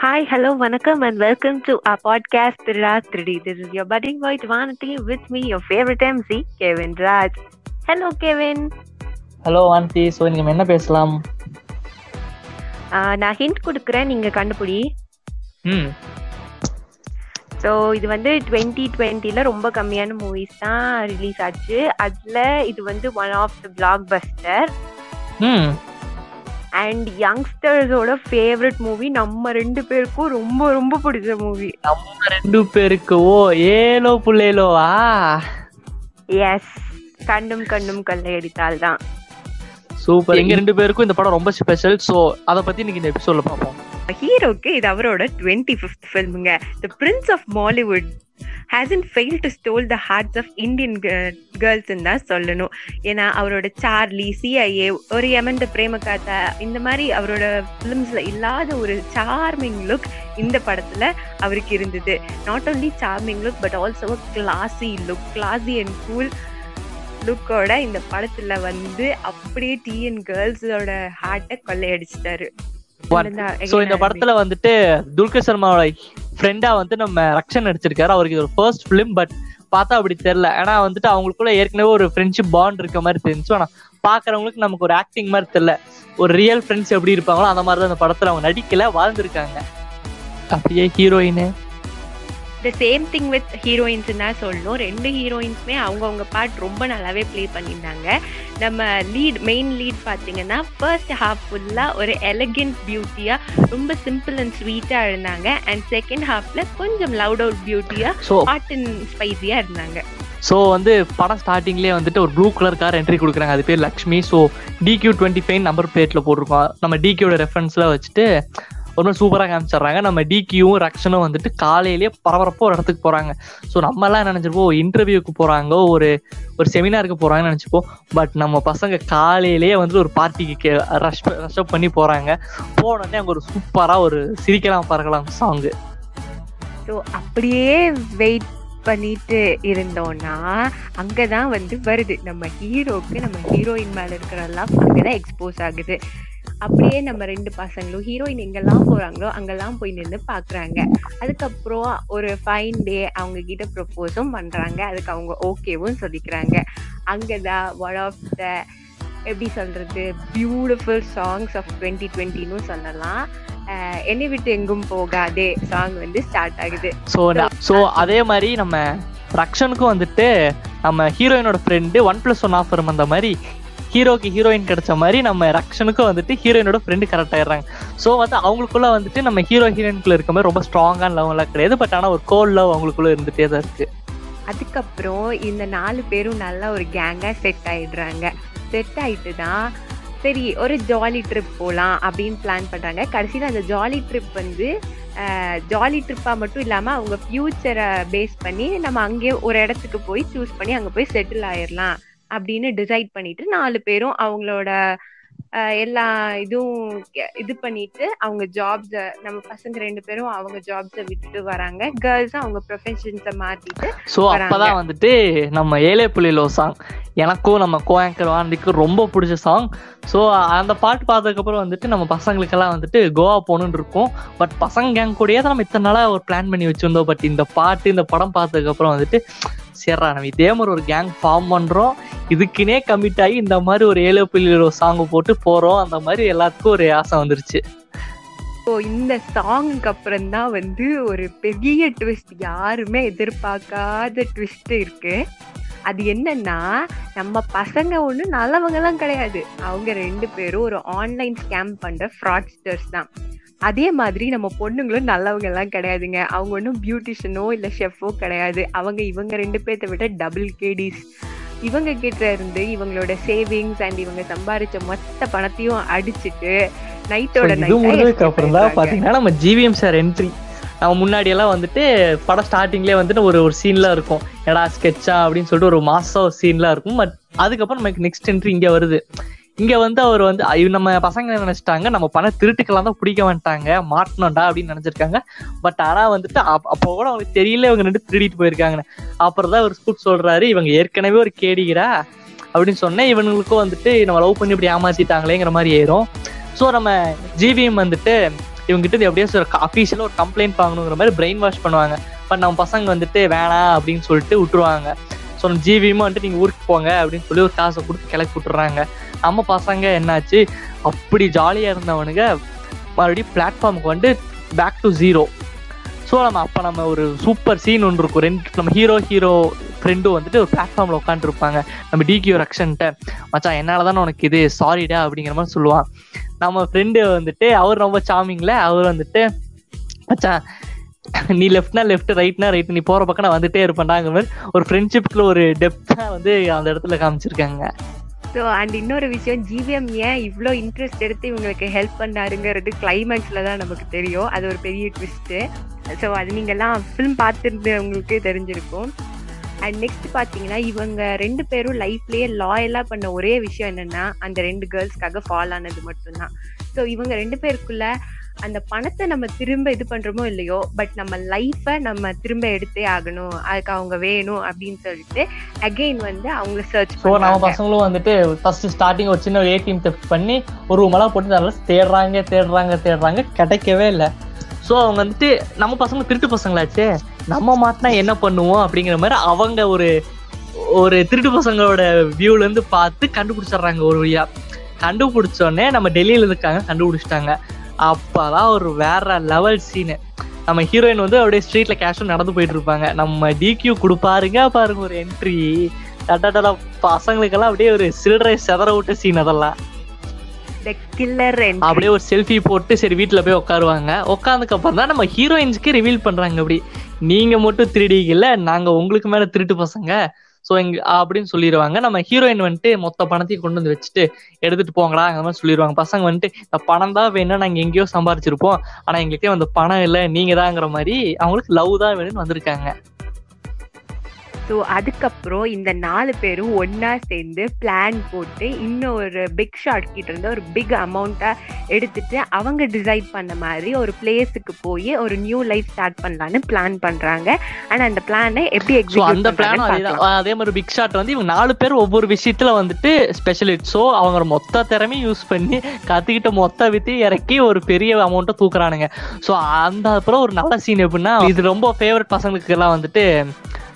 Hi, hello, vanakkam, and welcome to our podcast, Tirira 3D. This is your budding boy, Vanity, with me, your favorite MC, Kevin Raj. Hello, Kevin. Hello வாந்தி so இன்னைக்கு நம்ம என்ன பேசலாம் நான் hint கொடுக்குறேன் நீங்க கண்டுபிடி ம் ஸோ இது வந்து டுவெண்ட்டி டுவெண்ட்டில ரொம்ப கம்மியான மூவிஸ் தான் ரிலீஸ் ஆச்சு அதுல இது வந்து one of the blockbuster ம் அண்ட் யங்ஸ்டர்ஸோட ஃபேவரட் மூவி நம்ம ரெண்டு பேருக்கும் ரொம்ப ரொம்ப பிடிச்ச மூவி நம்ம ரெண்டு பேருக்கு ஓ ஏலோ புள்ளேலோவா எஸ் கண்ணும் கண்ணும் கொள்ளையடித்தால் தான் சூப்பர் எங்க ரெண்டு பேருக்கும் இந்த படம் ரொம்ப ஸ்பெஷல் ஸோ அதை பத்தி இன்னைக்கு இந்த எபிசோட்ல பார்ப்போம். ஹீரோக்கு இது அவரோட twenty fifth ஃபில்முங்க the prince of Mollywood hasn't fail to stole the hearts of Indian கேர்ள்ஸ்ன்னு தான் சொல்லணும். ஏன்னா அவரோட சார்லி சிஐஏ ஒரு யமன் த பிரேமகாத்தா இந்த மாதிரி அவரோட ஃபிலிம்ஸ்ல இல்லாத ஒரு சார்மிங் லுக் இந்த படத்துல அவருக்கு இருந்தது. Not only charming look but also classy look classy and cool லுக்கோட இந்த படத்துல வந்து அப்படியே டிஎன் கேர்ள்ஸோட ஹார்ட்டை கொள்ளையடிச்சிட்டாரு. இந்த படத்துல வந்துட்டு துல்கர் சர்மாவோட ஃப்ரெண்டா வந்து நம்ம ரக்ஷன் நடிச்சிருக்காரு. அவருக்கு ஒரு ஃபர்ஸ்ட் ஃபிலிம் பட் பார்த்தா அப்படி தெரியல. ஏன்னா வந்துட்டு அவங்களுக்குள்ள ஏற்கனவே ஒரு ஃப்ரெண்ட்ஷிப் பாண்ட் இருக்க மாதிரி தெரிஞ்சு ஆனா பாக்குறவங்களுக்கு நமக்கு ஒரு ஆக்டிங் மாதிரி தெரியல. ஒரு ரியல் ஃப்ரெண்ட்ஸ் எப்படி இருப்பாங்களோ அந்த மாதிரி தான் அந்த படத்துல அவங்க நடிக்கல வாழ்ந்திருக்காங்க. அப்படியே heroine the same thing with heroines தான் சொல்லணும். ரெண்டு ஹீரோயின்ஸுமே அவங்கவுங்க பார்ட் ரொம்ப நல்லாவே ப்ளே பண்ணியிருந்தாங்க. நம்ம லீட் மெயின் லீட் பார்த்தீங்கன்னா ஃபர்ஸ்ட் ஹாஃப் ஃபுல்லாக ஒரு எலகென்ட் பியூட்டியாக ரொம்ப சிம்பிள் அண்ட் ஸ்வீட்டாக இருந்தாங்க. அண்ட் செகண்ட் ஹாஃப்ல கொஞ்சம் லவுட் அவுட் பியூட்டியாக ஹாட் அண்ட் ஸ்பைசியாக இருந்தாங்க. ஸோ வந்து படம் ஸ்டார்டிங்லேயே வந்துட்டு ஒரு ப்ளூ கலர் கார் என்ட்ரி கொடுக்குறாங்க. அது பேர் Lakshmi. So DQ twenty five number பிளேட்டில் போட்டிருக்கோம். நம்ம டிக்யூட ரெஃபரன்ஸ்லாம் வச்சுட்டு ஒரு மாதிரி சூப்பராக காமிச்சிடுறாங்க. நம்ம டிகியும் ரக்ஷனும் வந்துட்டு காலையிலேயே பரபரப்பாக ஒரு இடத்துக்கு போகிறாங்க ஸோ நம்ம எல்லாம் நினச்சிருப்போம்? இன்டர்வியூக்கு போகிறாங்க ஒரு ஒரு செமினாருக்கு போகிறாங்கன்னு நினச்சிப்போம் பட் நம்ம பசங்க காலையிலேயே வந்துட்டு ஒரு பார்ட்டிக்கு ரஷ் ரஷ்அப் பண்ணி போகிறாங்க போனோடனே அங்கே ஒரு சூப்பராக ஒரு சிரிக்கலாம் பறக்கலாம் சாங்கு ஸோ அப்படியே வெயிட் பண்ணிட்டு இருந்தோம்னா அங்கதான் வந்து வருது. நம்ம ஹீரோக்கு நம்ம ஹீரோயின் மேல இருக்கிற லவ் அங்கதான் எக்ஸ்போஸ் ஆகுது. அப்படியே நம்ம ரெண்டு பசங்களும் ஹீரோயின் எங்கெல்லாம் போறாங்களோ அங்கெல்லாம் போய் நின்று பாக்குறாங்க. அதுக்கப்புறம் ஒரு ஃபைன் டே அவங்க கிட்ட ப்ரப்போஸும் பண்றாங்க. அதுக்கு அவங்க ஓகேவும் சொல்லிக்கிறாங்க. அங்கதான் ஒன் ஆஃப் த எப்படி சொல்றது பியூட்டிஃபுல் சாங்ஸ் ஆஃப் டுவெண்ட்டி டுவெண்ட்டின்னு சொல்லலாம். என்னை விட்டு எங்கும் போகாதே சாங் வந்து ஸ்டார்ட் ஆகுது. ஸோ ஸோ அதே மாதிரி நம்ம ரக்ஷனுக்கும் வந்துட்டு நம்ம ஹீரோயினோட friend one plus one offer அந்த மாதிரி ஹீரோக்கு ஹீரோயின் கிடைச்ச மாதிரி நம்ம ரக்ஷனுக்கும் வந்துட்டு ஹீரோயினோட ஃப்ரெண்டு கரெக்ட் ஆயிடுறாங்க. ஸோ வந்து அவங்களுக்குள்ள வந்துட்டு நம்ம ஹீரோ ஹீரோயின்குள்ள இருக்க மாதிரி ரொம்ப ஸ்ட்ராங்கான லவ் எல்லாம் கிடையாது. பட் ஆனால் ஒரு கோல் லவ் அவங்களுக்குள்ள இருந்துட்டே தான் இருக்கு. அதுக்கப்புறம் இந்த நாலு பேரும் நல்லா ஒரு கேங்கா செட் ஆயிடுறாங்க. செட் ஆயிட்டு தான் சரி ஒரு ஜாலி ட்ரிப் போகலாம் அப்படின்னு பிளான் பண்ணுறாங்க கடைசியில் அந்த ஜாலி ட்ரிப் வந்து ஜாலி ட்ரிப்பாக மட்டும் இல்லாமல் அவங்க ஃப்யூச்சரை பேஸ் பண்ணி நம்ம அங்கேயே ஒரு இடத்துக்கு போய் சூஸ் பண்ணி அங்கே போய் செட்டில் ஆயிடலாம் அப்படின்னு டிசைட் பண்ணிட்டு நாலு பேரும் அவங்களோட எல்லா இதுவும் கே- இது பண்ணிட்டு அவங்க ஜாப்ஸ நம்ம பசங்க ரெண்டு பேரும் அவங்க ஜாப்ஸை விட்டுட்டு வராங்க. கேர்ள்ஸ் அவங்க ப்ரொஃபஷன்ஸை மாத்திட்டு வராங்க. அப்பதான் வந்துட்டு நம்ம ஏலே புள்ளிலோ சாங் எனக்கும் நம்ம கோஆங்கர் வாண்டிக்கும் ரொம்ப பிடிச்ச சாங் ஸோ அந்த பாட்டு பார்த்ததுக்கப்புறம் வந்துட்டு நம்ம பசங்களுக்கெல்லாம் வந்துட்டு கோவா போகணுன்னு இருக்கும். பட் பசங்க கேங் கூடயே தான் நம்ம இத்தனை நாளாக ஒரு பிளான் பண்ணி வச்சிருந்தோம். பட் இந்த பாட்டு இந்த படம் பார்த்ததுக்கப்புறம் வந்துட்டு சேர்றா நம்ம இதே மாதிரி ஒரு கேங் ஃபார்ம் பண்ணுறோம் இதுக்குன்னே கமிட் ஆகி இந்த மாதிரி ஒரு ஏழு புள்ளி சாங் போட்டு போகிறோம் அந்த மாதிரி எல்லாத்துக்கும் ஒரு ஆசை வந்துருச்சு. ஸோ இந்த சாங்குக்கு அப்புறம் தான் வந்து ஒரு பெரிய ட்விஸ்ட் யாருமே எதிர்பார்க்காத ட்விஸ்ட் இருக்கு. அது என்னன்னா நம்ம பசங்க ஒன்று நல்லவங்கலாம் கிடையாது. அவங்க ரெண்டு பேரும் ஒரு ஆன்லைன் ஸ்கேம் பண்ணுற ஃப்ராட்ஸ்டர்ஸ் தான். அதே மாதிரி நம்ம பொண்ணுங்களும் நல்லவங்க எல்லாம் கிடையாதுங்க. அவங்க ஒன்றும் பியூட்டிஷியனோ இல்லை ஷெஃபோ கிடையாது. அவங்க இவங்க ரெண்டு பேர்த்த விட டபுள் கேடிஸ் இவங்க கிட்ட இருந்து இவங்களோட சேவிங்ஸ் அண்ட் இவங்க சம்பாரிச்ச மொத்த பணத்தையும் அடிச்சிட்டு நைட்டோட முடிஞ்சதுக்கு அப்புறம் தான் பாத்தீங்கன்னா நம்ம ஜிவிஎம் சார் என்ட்ரி நம்ம முன்னாடி எல்லாம் வந்துட்டு படம் ஸ்டார்டிங்லேயே வந்துட்டு ஒரு ஒரு சீன்லாம் இருக்கும். எடா ஸ்கெட்சா அப்படின்னு சொல்லிட்டு ஒரு மாசம் சீன்லாம் இருக்கும். பட் அதுக்கப்புறம் நமக்கு நெக்ஸ்ட் என்ட்ரி இங்க வருது. இங்க வந்து அவர் வந்து நம்ம பசங்க நினைச்சிட்டாங்க? நம்ம பணம் திருட்டுக்கெல்லாம் தான் பிடிக்க வந்துட்டாங்க. மாட்டணும்டா அப்படின்னு நினைச்சிருக்காங்க. பட் ஆனா வந்துட்டு அப்போ கூட அவங்களுக்கு தெரியல இவங்க ரெண்டு திருடிட்டு போயிருக்காங்கன்னு. அப்புறம் தான் ஒரு ஸ்கூட் சொல்றாரு இவங்க ஏற்கனவே ஒரு கேடிகிறா அப்படின்னு சொன்னேன். இவங்களுக்கும் வந்துட்டு நம்ம லவ் பண்ணி இப்படி ஏமாத்திட்டாங்களேங்கிற மாதிரி ஏறும். ஸோ நம்ம ஜிவிஎம் வந்துட்டு இவங்க கிட்ட எப்படியோ அஃபீஷியலாக ஒரு கம்ப்ளைண்ட் வாங்கணுங்கிற மாதிரி பிரெயின் வாஷ் பண்ணுவாங்க. பட் நம்ம பசங்க வந்துட்டு வேணாம் அப்படின்னு சொல்லிட்டு விட்டுருவாங்க. ஸோ நம்ம ஜிவியுமா வந்துட்டு நீங்கள் ஊருக்கு போங்க அப்படின்னு சொல்லி ஒரு காசை கொடுத்து கிளப்பி விட்டுறாங்க. நம்ம பசங்க என்னாச்சு? அப்படி ஜாலியாக இருந்தவனுங்க மறுபடியும் பிளாட்ஃபார்முக்கு வந்து பேக் டு ஜீரோ ஸோ நம்ம அப்போ நம்ம ஒரு சூப்பர் சீன் ஒன்று இருக்கும். ரெண்டு நம்ம ஹீரோ ஹீரோ ஃப்ரெண்டும் வந்துட்டு ஒரு பிளாட்ஃபார்மில் உட்காந்துருப்பாங்க நம்ம டிகியூ ரக்ஷன்ட்ட மச்சான் என்னால் தானே உனக்கு இது? சாரிடா அப்படிங்கிற மாதிரி சொல்லுவான். நம்ம ஃப்ரெண்டு வந்துட்டு அவர் ரொம்ப சாமிங்கில் அவர் வந்துட்டு மச்சான் நீ லெஃப்ட்னா லெஃப்ட் ரைட்னா ரைட் நீ போற பக்கம் நான் வந்துட்டே இருப்பேன்டாங்கிற மாதிரி ஒரு ஃப்ரெண்ட்ஷிப்ல ஒரு டெப்தா வந்து அந்த இடத்துல காமிச்சிருக்காங்க. ஸோ அண்ட் இன்னொரு விஷயம் ஜிவிஎம் ஏன் இவ்வளோ இன்ட்ரெஸ்ட் எடுத்து இவங்களுக்கு ஹெல்ப் பண்ணாருங்கிறது கிளைமேக்ஸில் தான் நமக்கு தெரியும். அது ஒரு பெரிய ட்விஸ்ட்டு ஸோ அது நீங்கள்லாம் ஃபிலிம் பார்த்துருந்தவங்களுக்கு தெரிஞ்சிருக்கும். அண்ட் நெக்ஸ்ட் பார்த்தீங்கன்னா இவங்க ரெண்டு பேரும் லைஃப்லேயே லாயலாக பண்ண ஒரே விஷயம் என்னென்னா அந்த ரெண்டு கேர்ள்ஸ்க்காக ஃபால் ஆனது மட்டும்தான். ஸோ இவங்க ரெண்டு பேருக்குள்ள அந்த பணத்தை நம்ம திரும்ப இது பண்றோமோ இல்லையோ பட் நம்ம லைஃப்பை நம்ம திரும்ப எடுத்தே ஆகணும். அதுக்கு அவங்க வேணும் அப்படின்னு சொல்லிட்டு அகைன் வந்து அவங்க சர்ச் ஸோ நம்ம பசங்களும் வந்துட்டு ஃபர்ஸ்ட் ஸ்டார்டிங் ஒரு சின்ன ஏடிஎம் தெஃப்ட் பண்ணி ஒரு ரூமெல்லாம் போட்டு நல்லா தேடுறாங்க தேடுறாங்க தேடுறாங்க கிடைக்கவே இல்லை. ஸோ அவங்க வந்துட்டு நம்ம பசங்க திருட்டு பசங்களாச்சே. நம்ம மாட்டினா என்ன பண்ணுவோம் அப்படிங்கிற மாதிரி அவங்க ஒரு ஒரு திருட்டு பசங்களோட வியூல இருந்து பார்த்து கண்டுபிடிச்சிடுறாங்க ஒரு வழியா. கண்டுபிடிச்சோடனே நம்ம டெல்லியில இருக்காங்க கண்டுபிடிச்சிட்டாங்க. அப்பதான் ஒரு வேற லெவல் சீனு நம்ம ஹீரோயின் வந்து அப்படியே ஸ்ட்ரீட்ல கேஷும் நடந்து போயிட்டு இருப்பாங்க. நம்ம டிக்யூ கொடுப்பாருங்க பாருங்க ஒரு என்ட்ரி டட்டா பசங்களுக்கெல்லாம் அப்படியே ஒரு சில்லறை செதற விட்ட சீன் அதெல்லாம். கில்லர் அப்படியே ஒரு செல்ஃபி போட்டு சரி வீட்டுல போய் உட்காருவாங்க. உட்காந்துக்கு அப்புறம் தான் நம்ம ஹீரோயின்ஸ்க்கு ரிவீல் பண்றாங்க அப்படி நீங்க மட்டும் திருடிக்கல நாங்க உங்களுக்கு மேல திருட்டு பசங்க. ஸோ எங்க அப்படின்னு சொல்லிடுவாங்க நம்ம ஹீரோயின் வந்துட்டு மொத்த பணத்தையும் கொண்டு வந்து வச்சுட்டு எடுத்துட்டு போங்களா அந்த மாதிரி சொல்லிடுவாங்க பசங்க வந்துட்டு இந்த பணம் தான் வேணும் நாங்க எங்கேயோ சம்பாரிச்சிருப்போம். ஆனா எங்களுக்கே அந்த பணம் இல்லை நீங்க தாங்கிற மாதிரி அவங்களுக்கு லவ் தான் வேணும்னு வந்திருக்காங்க. ஸோ அதுக்கப்புறம் இந்த நாலு பேரும் ஒன்றா சேர்ந்து பிளான் போட்டு இன்னும் ஒரு பிக் ஷாட் கிட்ட இருந்து ஒரு பிக் அமௌண்ட்டை எடுத்துட்டு அவங்க டிசைட் பண்ண மாதிரி ஒரு பிளேஸுக்கு போய் ஒரு நியூ லைஃப் ஸ்டார்ட் பண்ணலான்னு பிளான் பண்றாங்க. ஆனால் அந்த பிளானை எப்படி எக்ஸிக்யூட் அந்த பிளான் அதே மாதிரி பிக் ஷாட் வந்து இவங்க நாலு பேர் ஒவ்வொரு விஷயத்துல வந்துட்டு ஸ்பெஷலிஸ்ட் ஸோ அவங்க மொத்த திறமையும் யூஸ் பண்ணி கத்துக்கிட்ட மொத்த வித்தி இறக்கி ஒரு பெரிய அமௌண்ட்டை தூக்குறானுங்க. ஸோ அந்த அப்புறம் ஒரு நல்ல சீன் எப்படின்னா இது ரொம்ப ஃபேவரட் பசங்களுக்கு எல்லாம் வந்துட்டு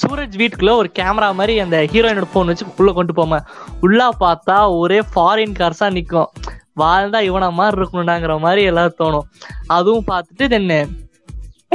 சூரஜ் வீட்டுக்குள்ள ஒரு கேமரா மாதிரி அந்த ஹீரோயினோட போன் வச்சு உள்ள கொண்டு போம உள்ள பார்த்தா ஒரே ஃபாரின் கார்ஸா நிக்கும். வாழ்ந்தா இவன மாதிரி இருக்கணும்டாங்கிற மாதிரி எல்லாரும் தோணும். அதுவும் பார்த்துட்டு தென்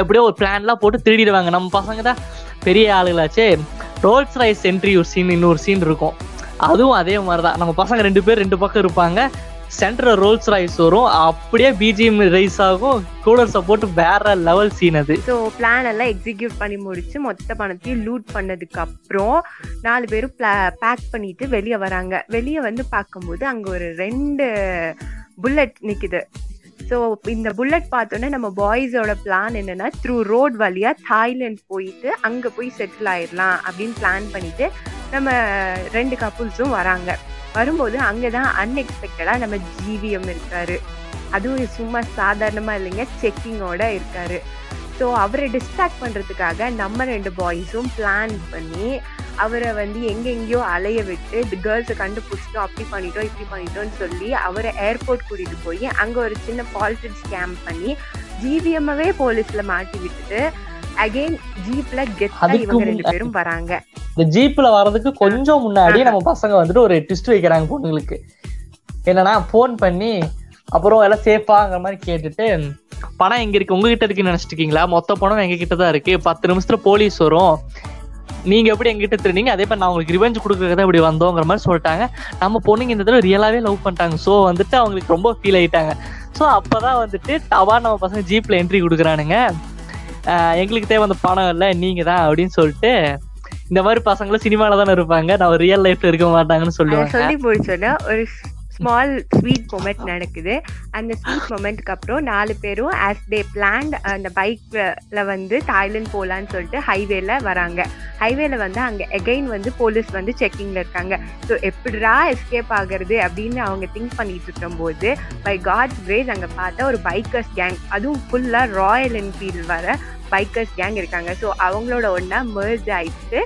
எப்படியோ ஒரு பிளான்லாம் போட்டு திருடிடுவாங்க. நம்ம பசங்க தான் பெரிய ஆளுகளாச்சே. ரோல்ஸ் ரைஸ் என்ட்ரி ஒரு சீன் இன்னொரு சீன் இருக்கும். அதுவும் அதே மாதிரி தான் நம்ம பசங்க ரெண்டு பேர் ரெண்டு பக்கம் இருப்பாங்க. சென்டர் ரோல்ஸ் ரைஸ் வரும். அப்படியே பிஜிஎம் ரைஸ் ஆகும். கூலர் சப்போர்ட் வேற லெவல் சீன் அது. ஸோ பிளான் எல்லாம் எக்ஸிக்யூட் பண்ணி முடிச்சு மொத்த பணத்தையும் லூட் பண்ணதுக்கு அப்புறம் நாலு பேரும் பேக் பண்ணிட்டு வெளியே வராங்க. வெளியே வந்து பார்க்கும்போது அங்கே ஒரு ரெண்டு புல்லட் நிக்குது. ஸோ இந்த புல்லட் பார்த்தோன்னே நம்ம பாய்ஸோட பிளான் என்னன்னா த்ரூ ரோட் வழியா தாய்லாந்து போயிட்டு அங்கே போய் செட்டில் ஆயிடலாம் அப்படின்னு பிளான் பண்ணிட்டு நம்ம ரெண்டு கப்புள்ஸும் வராங்க. வரும்போது அங்கே தான் நம்ம ஜிவிஎம் இருக்காரு. அதுவும் சும்மா சாதாரணமாக இல்லைங்க செக்கிங்கோட இருக்காரு. ஸோ அவரை டிஸ்ட்ராக்ட் பண்ணுறதுக்காக நம்ம ரெண்டு பாய்ஸும் பிளான் பண்ணி அவரை வந்து எங்கெங்கேயோ அலைய விட்டு இந்த கேர்ள்ஸை கண்டுபிடிச்சிட்டோம் அப்படி பண்ணிட்டோம் இப்படி பண்ணிட்டோம்னு சொல்லி அவரை ஏர்போர்ட் கூட்டிகிட்டு போய் அங்கே ஒரு சின்ன பாலிட்டிக்ஸ் ஸ்கேம் பண்ணி ஜிவிஎம்மாவே போலீஸில் மாட்டி விட்டுட்டு அகைன் ஜீப்ல கெத்தா அதுக்கு இவங்க ரெண்டு முன்ன- பேரும் வராங்க. இந்த ஜீப்ல வர்றதுக்கு கொஞ்சம் முன்னாடி நம்ம பசங்க வந்துட்டு ஒரு ட்விஸ்ட் வைக்கிறாங்க பொண்ணுங்களுக்கு. என்னன்னா ஃபோன் பண்ணி அப்புறம் எல்லாம் சேஃபாங்கிற மாதிரி கேட்டுட்டு பணம் எங்க இருக்கு? உங்ககிட்ட இருக்குன்னு நினைச்சிட்டு இருக்கீங்களா மொத்த பணம் எங்க கிட்ட தான் இருக்கு. பத்து நிமிஷத்துல போலீஸ் வரும். நீங்க எப்படி எங்கிட்ட திருந்தீங்க அதே மாதிரி நான் உங்களுக்கு ரிவெஞ்ச் கொடுக்கறத இப்படி வந்தோங்கிற மாதிரி சொல்லிட்டாங்க. நம்ம பொண்ணுங்க இந்த தடவை ரியலாவே லவ் பண்ணிட்டாங்க. ஸோ வந்துட்டு அவங்களுக்கு ரொம்ப ஃபீல் ஆயிட்டாங்க. ஸோ அப்பதான் வந்துட்டு டவா நம்ம பசங்க ஜீப்ல என்ட்ரி கொடுக்குறானுங்க. எங்களுக்கு தேவை அந்த பணம் இல்லை நீங்க தான் அப்படின்னு சொல்லிட்டு இந்த மாதிரி பசங்களும் சினிமால தானே இருப்பாங்க. நான் ரியல் லைஃப்ல இருக்க மாட்டாங்கன்னு சொல்லுவாங்க. சொல்லி முடிச்சோன்னா ஒரு ஸ்மால் ஸ்வீட் மொமெண்ட் நடக்குது. அந்த ஸ்வீட் மொமெண்ட்க்கு அப்புறம் நாலு பேரும் ஆஸ் தே பிளான்ட் அந்த பைக்ல வந்து தாய்லாந்து போகலான்னு சொல்லிட்டு ஹைவேல வராங்க. ஹைவேல வந்து அங்கே எகைன் வந்து போலீஸ் வந்து செக்கிங்ல இருக்காங்க. ஸோ எப்படிடா எஸ்கேப் ஆகுறது அப்படின்னு அவங்க திங்க் பண்ணிட்டு இருக்கும்போது பை காட்ஸ் கிரேஸ் அங்கே பார்த்தா ஒரு பைக்கர்ஸ் கேங் அதுவும் ஃபுல்லாக ராயல் என்ஃபீல்டு வர பைக்கர்ஸ் கேங் இருக்காங்க. ஸோ அவங்களோட ஒன்றா merge ஆயிட்டு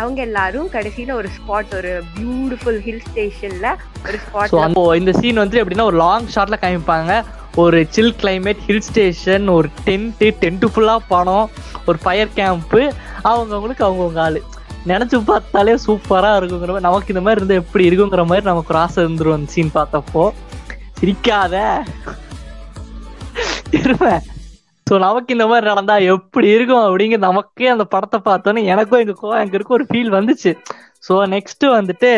அவங்க எல்லாரும் கடைசியில ஒரு ஸ்பாட் ஒரு பியூட்டிஃபுல் ஹில் ஸ்டேஷன்ல ஒரு ஸோ ஸ்பாட்ல அந்த இந்த சீன் வந்து எப்படின்னா ஒரு லாங் ஷாட்ல காமிப்பாங்க. ஒரு சில் climate ஹில் ஸ்டேஷன் ஒரு டென்ட்டு டென்ட்டு ஃபுல்லாக பணம் ஒரு ஃபயர் கேம்ப்பு அவங்கவுங்களுக்கு அவங்கவுங்க ஆளு. நினச்சி பார்த்தாலே சூப்பராக இருக்குங்கிற மாதிரி நமக்கு இந்த மாதிரி இருந்தால் எப்படி இருக்குங்கிற மாதிரி நமக்கு ஒரு ஆசை இருந்துரும் அந்த சீன் பார்த்தப்போ. சிரிக்காத. இருவேன் ஸோ நமக்கு இந்த மாதிரி நடந்தா எப்படி இருக்கும் அப்படிங்கிற நமக்கே அந்த படத்தை பார்த்தோன்னே எனக்கும் எங்க கோ ஒரு ஃபீல் வந்துச்சு. சோ நெக்ஸ்ட் வந்துட்டு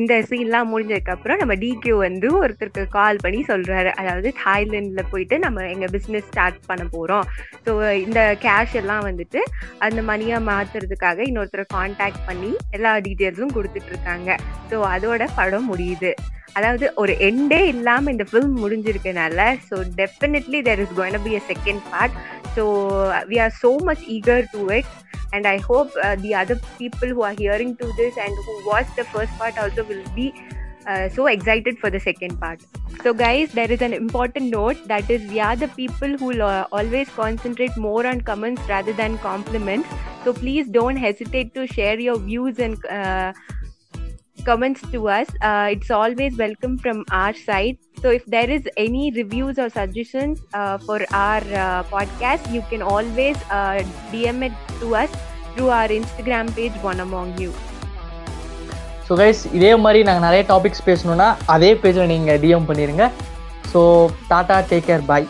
இந்த சீன்லாம் முடிஞ்சதுக்கு அப்புறம் நம்ம டிக்யூ வந்து ஒருத்தருக்கு கால் பண்ணி சொல்றாரு. அதாவது தாய்லாந்துல போயிட்டு நம்ம எங்க பிசினஸ் ஸ்டார்ட் பண்ண போறோம். ஸோ இந்த கேஷ் எல்லாம் வந்துட்டு அந்த மணியா மாத்துறதுக்காக இன்னொருத்தரை காண்டாக்ட் பண்ணி எல்லா டீட்டெயில்ஸும் கொடுத்துட்டு இருக்காங்க. ஸோ அதோட படம் முடியுது. அதாவது ஒரு எண்டே இல்லாம இந்த film முடிஞ்சிருக்கனால so definitely there is going be a second part So uh, we are so much eager to it. And I hope uh, the other people who are hearing to this and who watched the first part also will be uh, so excited for the second part. So, guys, there is an important note that is, we are the people who uh, always concentrate more on comments rather than compliments. So, please don't hesitate to share your views and uh, comments to us uh, it's always welcome from our side so if there is any reviews or suggestions uh, for our uh, podcast you can always uh, dm it to us through our instagram page one among you so guys இதே மாதிரி நாங்கள் நிறைய topics பேசணும்னா அதே பேஜில் நீங்கள் DM பண்ணிடுங்க so tata take care bye